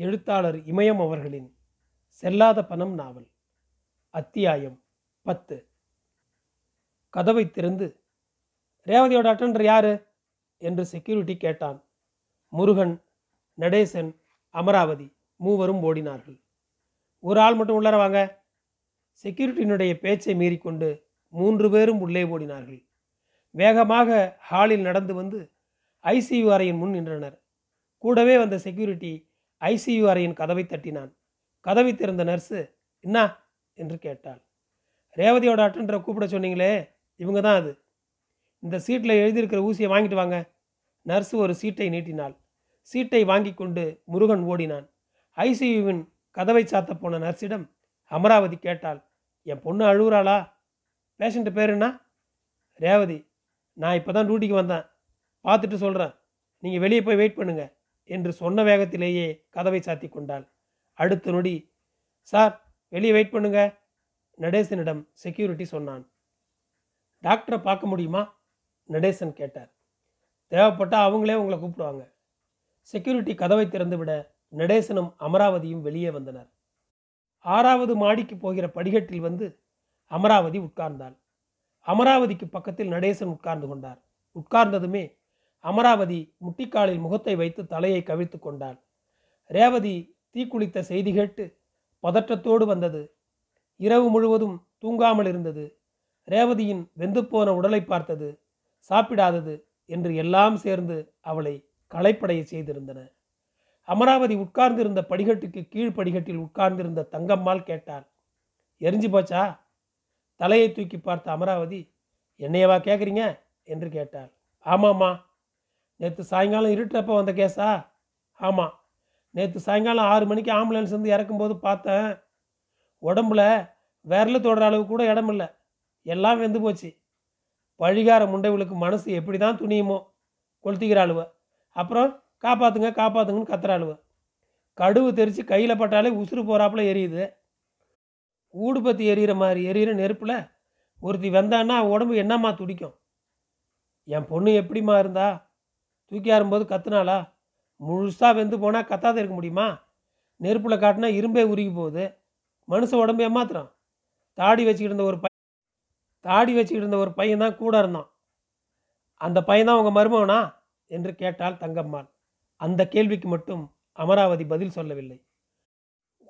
எழுத்தாளர் இமயம் அவர்களின் செல்லாத பணம் நாவல் அத்தியாயம் பத்து. கதவை திறந்து ரேவதியோட அட்டண்டர் யாரு? என்று செக்யூரிட்டி கேட்டான். முருகன் நடேசன் அமராவதி மூவரும் ஓடினார்கள். ஒரு ஆள் மட்டும் உள்ளர வாங்க. செக்யூரிட்டியினுடைய பேச்சை மீறிக்கொண்டு மூன்று பேரும் உள்ளே ஓடினார்கள். வேகமாக ஹாலில் நடந்து வந்து ஐசியு அறையின் முன் நின்றனர். கூடவே வந்த செக்யூரிட்டி ஐசியு அறையின் கதவை தட்டினான். கதவை திறந்த நர்ஸு என்ன என்று கேட்டாள். ரேவதியோட அட்டண்டரை கூப்பிட சொன்னீங்களே இவங்க தான் அது. இந்த சீட்டில் எழுதியிருக்கிற ஊசியை வாங்கிட்டு வாங்க. நர்ஸு ஒரு சீட்டை நீட்டினாள். சீட்டை வாங்கி கொண்டு முருகன் ஓடினான். ஐசியுவின் கதவை சாத்த போன நர்ஸிடம் அமராவதி கேட்டாள். என் பொண்ணு அழுகுறாளா பேஷண்ட்டு பேர் என்ன? ரேவதி நான் இப்போ தான் டியூட்டிக்கு வந்தேன். பார்த்துட்டு சொல்கிறேன் நீங்கள் வெளியே போய் வெயிட் பண்ணுங்கள் என்று சொன்ன வேகத்திலேயே கதவை சாத்தி கொண்டாள். அடுத்த நொடி சார் வெளியே வெயிட் பண்ணுங்க நடேசனிடம் செக்யூரிட்டி சொன்னான். டாக்டரை பார்க்க முடியுமா? நடேசன் கேட்டார். தேவைப்பட்டால் அவங்களே உங்களை கூப்பிடுவாங்க. செக்யூரிட்டி கதவை திறந்து விட நடேசனும் அமராவதியும் வெளியே வந்தனர். ஆறாவது மாடிக்கு போகிற படிகட்டில் வந்து அமராவதி உட்கார்ந்தாள். அமராவதிக்கு பக்கத்தில் நடேசன் உட்கார்ந்து கொண்டார். உட்கார்ந்ததுமே அமராவதி முட்டிக்காலில் முகத்தை வைத்து தலையை கவிழ்த்து கொண்டாள். ரேவதி தீக்குளித்த செய்தி கேட்டு பதற்றத்தோடு வந்தது. இரவு முழுவதும் தூங்காமல் இருந்தது. ரேவதியின் வெந்துப்போன உடலை பார்த்தது. சாப்பிடாதது என்று எல்லாம் சேர்ந்து அவளை களைப்படைய செய்திருந்தன. அமராவதி உட்கார்ந்திருந்த படிகட்டுக்கு கீழ் படிகட்டில் உட்கார்ந்திருந்த தங்கம்மாள் கேட்டாள். எரிஞ்சு போச்சா? தலையை தூக்கி பார்த்த அமராவதி என்னையவா கேட்குறீங்க என்று கேட்டாள். ஆமாம்மா நேற்று சாயங்காலம் இருட்டுறப்போ வந்த கேஸா? ஆமாம் நேற்று சாயங்காலம் ஆறு மணிக்கு ஆம்புலன்ஸ் வந்து இறக்கும்போது பார்த்தேன். உடம்புல விரல தொடுற அளவு கூட இடம் இல்லை. எல்லாம் வெந்து போச்சு. பழிகார முண்டைவளுக்கு மனசு எப்படி தான் துணியுமோ? கொளுத்திக்கிற அழுவ. அப்புறம் காப்பாற்றுங்க காப்பாற்றுங்கன்னு கத்துற அழுவ. கடுவு தெரித்து கையில் பட்டாலே உசுறு போகிறாப்புல எரியுது. ஊடு பற்றி எரியிற மாதிரி எரியிற நெருப்பில் ஒருத்தி வெந்தான்னா உடம்பு என்னம்மா துடிக்கும்? என் பொண்ணு எப்படிம்மா இருந்தா? தூக்கி ஆறும்போது கத்துனாளா? முழுசாக வெந்து போனால் கத்தாத இருக்க முடியுமா? நெருப்பில் காட்டினா இரும்பே உருகி போகுது. மனுஷ உடம்பு ஏமாத்திரம் தாடி வச்சுக்கிட்டு இருந்த ஒரு பையன் தாடி வச்சுக்கிட்டு இருந்த ஒரு பையன் தான் கூட இருந்தான். அந்த பையன் தான் உங்கள் மருமவனா என்று கேட்டாள் தங்கம்மாள். அந்த கேள்விக்கு மட்டும் அமராவதி பதில் சொல்லவில்லை.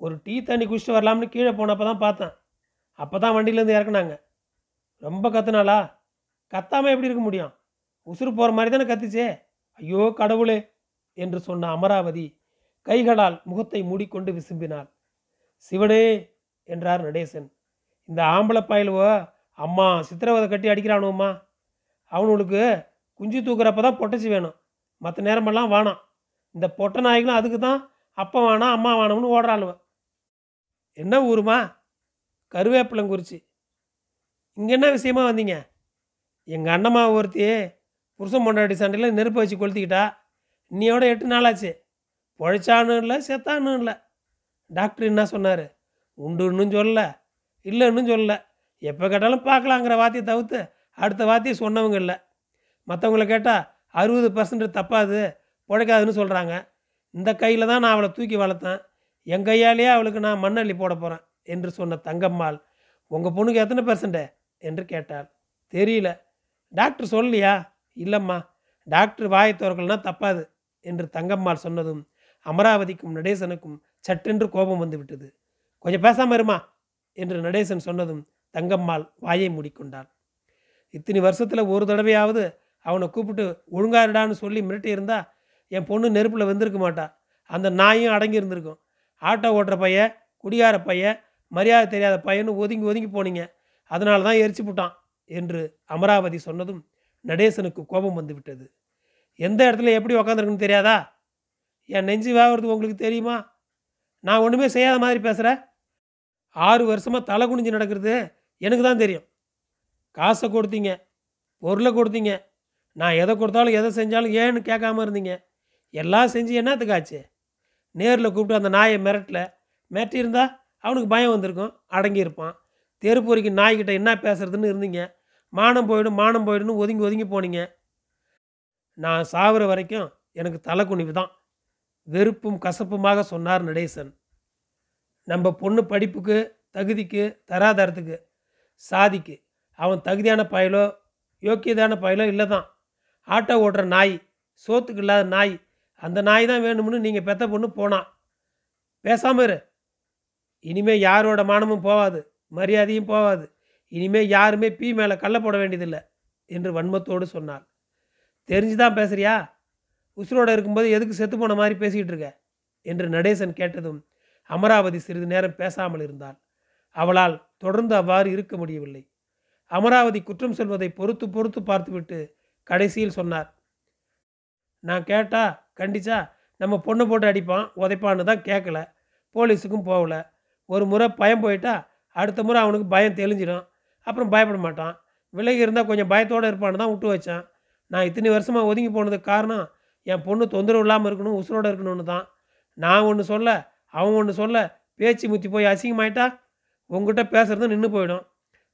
ஒரு டீ தண்ணி குடிச்சிட்டு வரலாம்னு கீழே போனப்போ தான் பார்த்தேன். அப்போ தான் வண்டியிலேருந்து இறக்குனாங்க. ரொம்ப கத்துனாளா? கத்தாமல் எப்படி இருக்க முடியும்? உசுறு போகிற மாதிரி தானே கத்துச்சே? ஐயோ கடவுளே என்று சொன்ன அமராவதி கைகளால் முகத்தை மூடிக்கொண்டு விசும்பினாள். சிவனே என்றார் நடேசன். இந்த ஆம்பளை பயலுவோ அம்மா சித்திரவதை கட்டி அடிக்கிறானும்மா. அவனுக்கு குஞ்சு தூக்குறப்ப தான் பொட்டச்சி வேணும். மற்ற நேரமெல்லாம் வேணாம். இந்த பொட்ட நாய்களும் அதுக்கு தான் அப்பா வேணாம் அம்மா வேணும்னு ஓடுறாளுவ. என்ன ஊருமா? கருவேப்பிலங்குறிச்சி. இங்கே என்ன விஷயமா வந்தீங்க? எங்கள் அண்ணம்மா ஒருத்தி புருஷன் பொண்டாட்டி சண்டையில் நெருப்பு வச்சு கொளுத்திக்கிட்டா இன்னையோட எட்டு நாளாச்சு. பொழைச்சானும் இல்லை செத்தானும் இல்லை. டாக்டர் என்ன சொன்னார்? உண்டுன்னு சொல்லல இல்லைன்னு சொல்லலை. எப்போ கேட்டாலும் பார்க்கலாங்கிற வார்த்தையை தவிர்த்து அடுத்த வார்த்தையை சொன்னவங்க இல்லை. மற்றவங்கள கேட்டால் அறுபது பர்சன்ட் தப்பாது பிழைக்காதுன்னு சொல்கிறாங்க இந்த கையில் தான் நான் அவளை தூக்கி வளர்த்தேன். என் கையாலேயே அவளுக்கு நான் மண்ணள்ளி போட போகிறேன் என்று சொன்ன தங்கம்மாள் உங்கள் பொண்ணுக்கு எத்தனை பர்சன்ட்டு என்று கேட்டாள். தெரியல. டாக்டர் சொல்லலையா? இல்லைம்மா டாக்டர் வாயை திறக்கலனா தப்பாது என்று தங்கம்மாள் சொன்னதும் அமராவதிக்கும் நடேசனுக்கும் சட்டென்று கோபம் வந்துவிட்டது கொஞ்சம் பேசாம இருமா என்று நடேசன் சொன்னதும் தங்கம்மாள் வாயை மூடிக்கொண்டாள். இத்தனை வருஷத்தில் ஒரு தடவையாவது அவனை கூப்பிட்டு ஒழுங்காருடான்னு சொல்லி மிரட்டி இருந்தா என் பொண்ணு நெருப்பில் வந்திருக்க மாட்டா. அந்த நாயும் அடங்கி இருந்திருக்கும். ஆட்டோ ஓட்டுற பையன் குடிகார பையன் மரியாதை தெரியாத பையன்னு ஒதுங்கி ஒதுங்கி போனீங்க. அதனால தான் எரிச்சு போட்டான் என்று அமராவதி சொன்னதும் நடேசனுக்கு கோபம் வந்துவிட்டது. எந்த இடத்துல எப்படி உக்காந்துருக்குன்னு தெரியாதா? என் நெஞ்சு வேகிறது உங்களுக்கு தெரியுமா? நான் ஒன்றுமே செய்யாத மாதிரி பேசுகிறேன் ஆறு வருஷமாக தலை குனிஞ்சு நடக்கிறது எனக்கு தான் தெரியும். காசை கொடுத்தீங்க பொருளை கொடுத்தீங்க. நான் எதை கொடுத்தாலும் எதை செஞ்சாலும் ஏன்னு கேட்காம இருந்தீங்க. எல்லாம் செஞ்சு என்னத்துக்காச்சு நேரில் கூப்பிட்டு அந்த நாயை மிரட்டல. மிரட்டியிருந்தா அவனுக்கு பயம் வந்திருக்கும். அடங்கியிருப்பான். தெருப்பொறிக்கு நாய்கிட்ட என்ன பேசுறதுன்னு இருந்தீங்க. மானம் போயிடும் மானம் போயிடும்னு ஒதுங்கி ஒதுங்கி போனீங்க. நான் சாகுற வரைக்கும் எனக்கு தலை குனிவு தான். வெறுப்பும் கசப்புமாக சொன்னார் நடேசன். நம்ம பொண்ணு படிப்புக்கு தகுதிக்கு தராதரத்துக்கு சாதிக்கு அவன் தகுதியான பயலோ யோக்கியதான பயலோ இல்லை தான். ஆட்டோ ஓட்டுற நாய் சோத்துக்கு இல்லாத நாய் அந்த நாய் தான் வேணும்னு நீங்கள் பெத்த பொண்ணு போனான் பேசாமல் இரு. இனிமேல் யாரோட மானமும் போகாது மரியாதையும் போகாது இனிமே யாருமே பீ மேலே கள்ள போட வேண்டியதில்லை என்று வன்மத்தோடு சொன்னாள் தெரிஞ்சு தான் பேசுறியா? உசுரோட இருக்கும்போது எதுக்கு செத்து போன மாதிரி பேசிக்கிட்டு இருக்க? என்று நடேசன் கேட்டதும் அமராவதி சிறிது நேரம் பேசாமல் இருந்தாள். அவளால் தொடர்ந்து அவ்வாறு இருக்க முடியவில்லை. அமராவதி குற்றம் சொல்வதை பொறுத்து பொறுத்து பார்த்துவிட்டு கடைசியில் சொன்னார். நான் கேட்டா கண்டிச்சா நம்ம பொண்ணு போட்டு அடிப்பான் உதைப்பான்னு தான் கேட்கல போலீஸுக்கும் போகல. ஒரு முறை பயம் போயிட்டா அடுத்த முறை அவனுக்கு பயம் தெளிஞ்சிடும். அப்புறம் பயப்பட மாட்டான். விலகி இருந்தால் கொஞ்சம் பயத்தோடு இருப்பான்னு தான் விட்டு வச்சேன். நான் இத்தனை வருஷமாக ஒதுங்கி போனதுக்கு காரணம் என் பொண்ணு தொந்தரவு இல்லாமல் இருக்கணும் உசுரோடு இருக்கணும்னு தான். நான் ஒன்று சொல்ல அவன் ஒன்று சொல்ல பேச்சு முத்தி போய் அசிங்கமாயிட்டா? உங்ககிட்ட பேசுகிறது நின்று போயிடும்.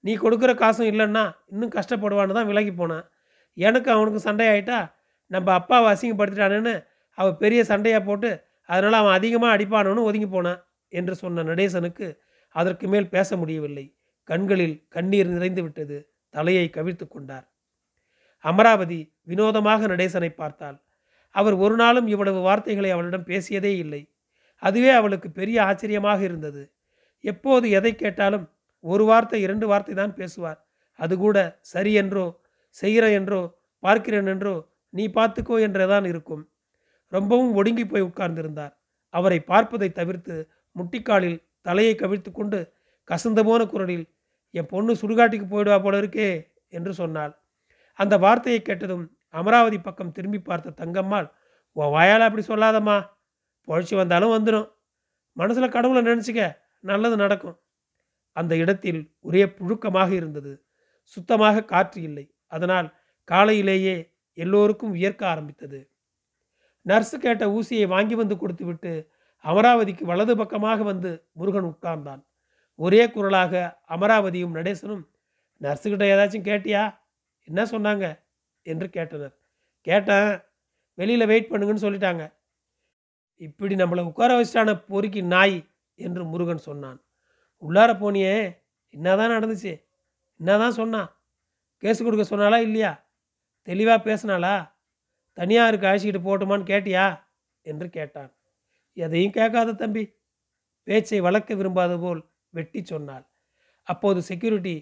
நீ கொடுக்குற காசும் இல்லைன்னா இன்னும் கஷ்டப்படுவான்னு தான் விலகி போனேன். எனக்கு அவனுக்கு சண்டையாயிட்டா? நம்ம அப்பாவை அசிங்கப்படுத்திட்டானுன்னு அவள் பெரிய சண்டையாக போட்டு அதனால் அவன் அதிகமாக அடிப்பானோன்னு ஒதுங்கி போனான் என்று சொன்ன நடேசனுக்கு அதற்கு மேல் பேச முடியவில்லை. கண்களில் கண்ணீர் நிறைந்து விட்டது. தலையை கவிழ்த்து கொண்டார். அமராவதி வினோதமாக நடேசனை பார்த்தாள். அவர் ஒரு நாளும் இவ்வளவு வார்த்தைகளை அவளிடம் பேசியதே இல்லை. அதுவே அவளுக்கு பெரிய ஆச்சரியமாக இருந்தது. எப்போது எதை கேட்டாலும் ஒரு வார்த்தை இரண்டு வார்த்தை தான் பேசுவார். அது கூட சரி என்றோ செய்கிற என்றோ பார்க்கிறேன் என்றோ நீ பார்த்துக்கோ என்றேதான் இருக்கும். ரொம்பவும் ஒடுங்கி போய் உட்கார்ந்திருந்தார். அவரை பார்ப்பதை தவிர்த்து முட்டிக்காலில் தலையை கவிழ்த்து கொண்டு கசந்த போன குரலில் என் பொண்ணு சுடுகாட்டுக்கு போயிடுவா போல இருக்கே என்று சொன்னாள். அந்த வார்த்தையை கேட்டதும் அமராவதி பக்கம் திரும்பி பார்த்த தங்கம்மாள் உன் வாயால் அப்படி சொல்லாதம்மா. பொழைச்சி வந்தாலும் வந்துடும் மனசில் கடவுளை நினச்சிக்க நல்லது நடக்கும். அந்த இடத்தில் ஒரே புழுக்கமாக இருந்தது. சுத்தமாக காற்று இல்லை. அதனால் காலையிலேயே எல்லோருக்கும் வியர்க்க ஆரம்பித்தது. நர்ஸு கேட்ட ஊசியை வாங்கி வந்து கொடுத்துவிட்டு அமராவதிக்கு வலது பக்கமாக வந்து முருகன் உட்கார்ந்தான். ஒரே குரலாக அமராவதியும் நடேசனும் நர்ஸுக்கிட்ட ஏதாச்சும் கேட்டியா? என்ன சொன்னாங்க? என்று கேட்டனர். கேட்டேன். வெளியில் வெயிட் பண்ணுங்கன்னு சொல்லிட்டாங்க. இப்படி நம்மளை உட்கார வச்சிட்டான பொறுக்கி நாய் என்று முருகன் சொன்னான். உள்ளார போனியே என்னதான் நடந்துச்சு? என்னதான் சொன்னான் கேஸ் கொடுக்க சொன்னாலா இல்லையா? தெளிவாக பேசினாளா? தனியாருக்கு அழைச்சிக்கிட்டு போட்டுமான்னு கேட்டியா? என்று கேட்டான். எதையும் கேட்காத தம்பி. பேச்சை வளர்க்க விரும்பாத போல் வெட்டி சொன்னாள். அப்போது செக்யூரிட்டி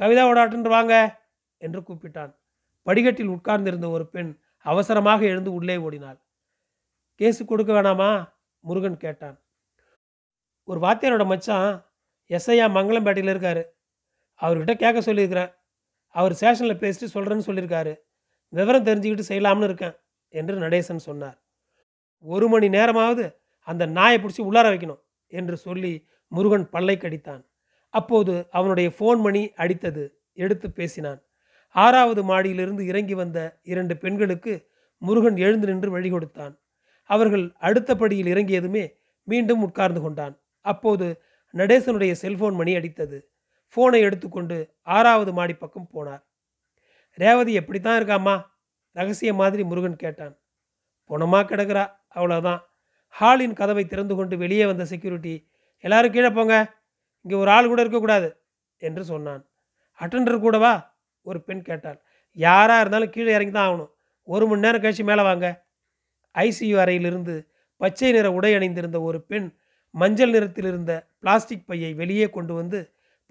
கவிதா ஓடாட்டன் வாங்க என்று கூப்பிட்டான். படிக்கட்டில் உட்கார்ந்திருந்த ஒரு பெண் அவசரமாக எழுந்து உள்ளே ஓடினாள். கேஸு கொடுக்க வேணாமா? முருகன் கேட்டான். ஒரு வாத்தியாரோட மச்சான் எஸ்ஐயா மங்களம்பேட்டையில் இருக்காரு. அவர்கிட்ட கேட்க சொல்லியிருக்கிறேன். அவர் ஸ்டேஷனில் பேசிட்டு சொல்கிறேன்னு சொல்லியிருக்காரு. விவரம் தெரிஞ்சுக்கிட்டு செய்யலாம்னு இருக்கேன் என்று நடேசன் சொன்னார். ஒரு மணி நேரமாவது அந்த நாயை பிடிச்சி உள்ளார வைக்கணும் என்று சொல்லி முருகன் பல்லை கடித்தான். அப்போது அவனுடைய ஃபோன் மணி அடித்தது. எடுத்து பேசினான். ஆறாவது மாடியிலிருந்து இறங்கி வந்த இரண்டு பெண்களுக்கு முருகன் எழுந்து நின்று வழி கொடுத்தான். அவர்கள் அடுத்த படியில் இறங்கியதுமே மீண்டும் உட்கார்ந்து கொண்டான். அப்போது நடேசனுடைய செல்போன் மணி அடித்தது. ஃபோனை எடுத்துக்கொண்டு ஆறாவது மாடி பக்கம் போனார். ரேவதி எப்படித்தான் இருக்காம்மா ரகசிய மாதிரி முருகன் கேட்டான். பொணமா கிடக்குறா. அவ்வளோதான் ஹாலின் கதவை திறந்து கொண்டு வெளியே வந்த செக்யூரிட்டி எல்லாரும் கீழே போங்க. இங்கே ஒரு ஆள் கூட இருக்கக்கூடாது என்று சொன்னான். அட்டண்டர் கூடவா ஒரு பெண் கேட்டாள். யாராக இருந்தாலும் கீழே இறங்கி தான் ஆகணும். ஒரு மணி நேரம் கழிச்சு மேலே வாங்க. ஐசியு அறையிலிருந்து பச்சை நிற உடை அணிந்திருந்த ஒரு பெண் மஞ்சள் நிறத்தில் இருந்த பிளாஸ்டிக் பையை வெளியே கொண்டு வந்து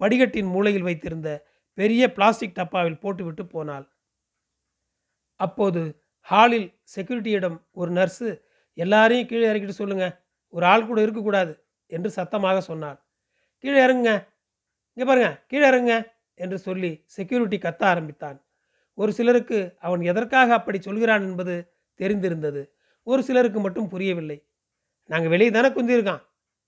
படிகட்டின் மூலையில் வைத்திருந்த பெரிய பிளாஸ்டிக் டப்பாவில் போட்டுவிட்டு போனாள். அப்போது ஹாலில் செக்யூரிட்டியிடம் ஒரு நர்ஸு எல்லாரையும் கீழே இறக்கிட்டு சொல்லுங்க. ஒரு ஆள் கூட இருக்கக்கூடாது. என்று சத்தமாக சொன்னார். கீழே இறங்குங்க. இங்கே பாருங்க. கீழே இறங்குங்க என்று சொல்லி செக்யூரிட்டி கத்த ஆரம்பித்தான். ஒரு சிலருக்கு அவன் எதற்காக அப்படி சொல்கிறான் என்பது தெரிந்திருந்தது. ஒரு சிலருக்கு மட்டும் புரியவில்லை. நாங்கள் வெளியே தானே குந்திருக்கான்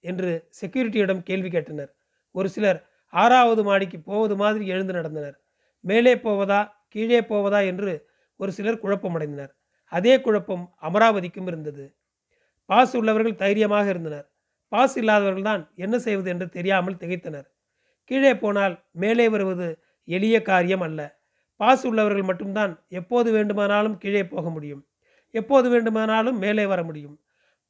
என்று செக்யூரிட்டியிடம் கேள்வி கேட்டனர். ஒரு சிலர் ஆறாவது மாடிக்கு போவது மாதிரி எழுந்து நடந்தனர். மேலே போவதா கீழே போவதா என்று ஒரு சிலர் குழப்பமடைந்தனர். அதே குழப்பம் அமராவதிக்கும் இருந்தது. பாஸ் உள்ளவர்கள் தைரியமாக இருந்தனர். பாஸ் இல்லாதவர்கள் தான் என்ன செய்வது என்று தெரியாமல் திகைத்தனர். கீழே போனால் மேலே வருவது எளிய காரியம் அல்ல. பாஸ் உள்ளவர்கள் மட்டும்தான் எப்போது வேண்டுமானாலும் கீழே போக முடியும். எப்போது வேண்டுமானாலும் மேலே வர முடியும்.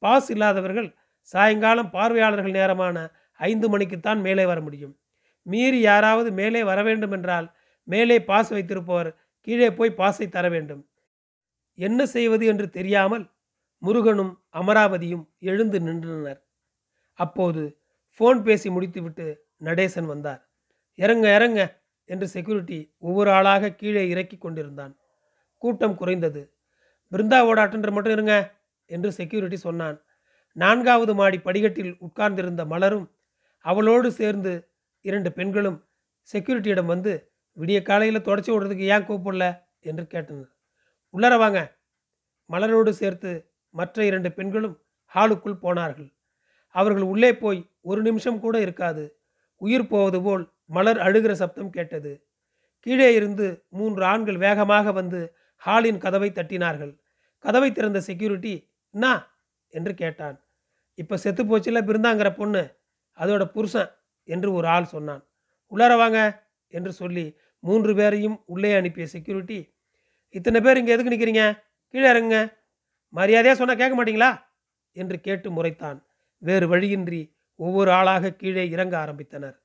பாஸ் இல்லாதவர்கள் சாயங்காலம் பார்வையாளர்கள் நேரமான ஐந்து மணிக்குத்தான் மேலே வர முடியும். மீறி யாராவது மேலே வர வேண்டும் என்றால் மேலே பாஸ் வைத்திருப்பவர் கீழே போய் பாஸை தர வேண்டும். என்ன செய்வது என்று தெரியாமல் முருகனும் அமராவதியும் எழுந்து நின்றனர். அப்போது ஃபோன் பேசி முடித்துவிட்டு நடேசன் வந்தார். இறங்க இறங்க என்று செக்யூரிட்டி ஒவ்வொரு ஆளாக கீழே இறக்கி கொண்டிருந்தான். கூட்டம் குறைந்தது. பிருந்தாவோட அட்டெண்டர் மட்டும் இருங்க என்று செக்யூரிட்டி சொன்னான். நான்காவது மாடி படிக்கட்டில் உட்கார்ந்திருந்த மலரும் அவளோடு சேர்ந்து இரண்டு பெண்களும் செக்யூரிட்டியிடம் வந்து விடிய காலையில் தொடச்சி விடுறதுக்கு ஏன் கூப்பிடல? என்று கேட்டனர். உள்ளர வாங்க. மலரோடு சேர்த்து மற்ற இரண்டு பெண்களும் ஹாலுக்குள் போனார்கள். அவர்கள் உள்ளே போய் ஒரு நிமிஷம் கூட இருக்காது. உயிர் போவது போல் மலர் அழுகிற சப்தம் கேட்டது. கீழே இருந்து மூன்று ஆண்கள் வேகமாக வந்து ஹாலின் கதவை தட்டினார்கள். கதவை திறந்த செக்யூரிட்டி என்ன என்று கேட்டான். இப்போ செத்து போச்சுல பிருந்தாங்கிற பொண்ணு? அதோட புருஷன்? என்று ஒரு ஆள் சொன்னான். உள்ளார வாங்க என்று சொல்லி மூன்று பேரையும் உள்ளே அனுப்பிய செக்யூரிட்டி இத்தனை பேர் இங்கே எதுக்கு நிற்கிறீங்க கீழே இறங்குங்க. மரியாதையாக சொன்னால் கேட்க மாட்டீங்களா? என்று கேட்டு முறைத்தான். வேறு வழியின்றி ஒவ்வொரு ஆளாக கீழே இறங்க ஆரம்பித்தனர்.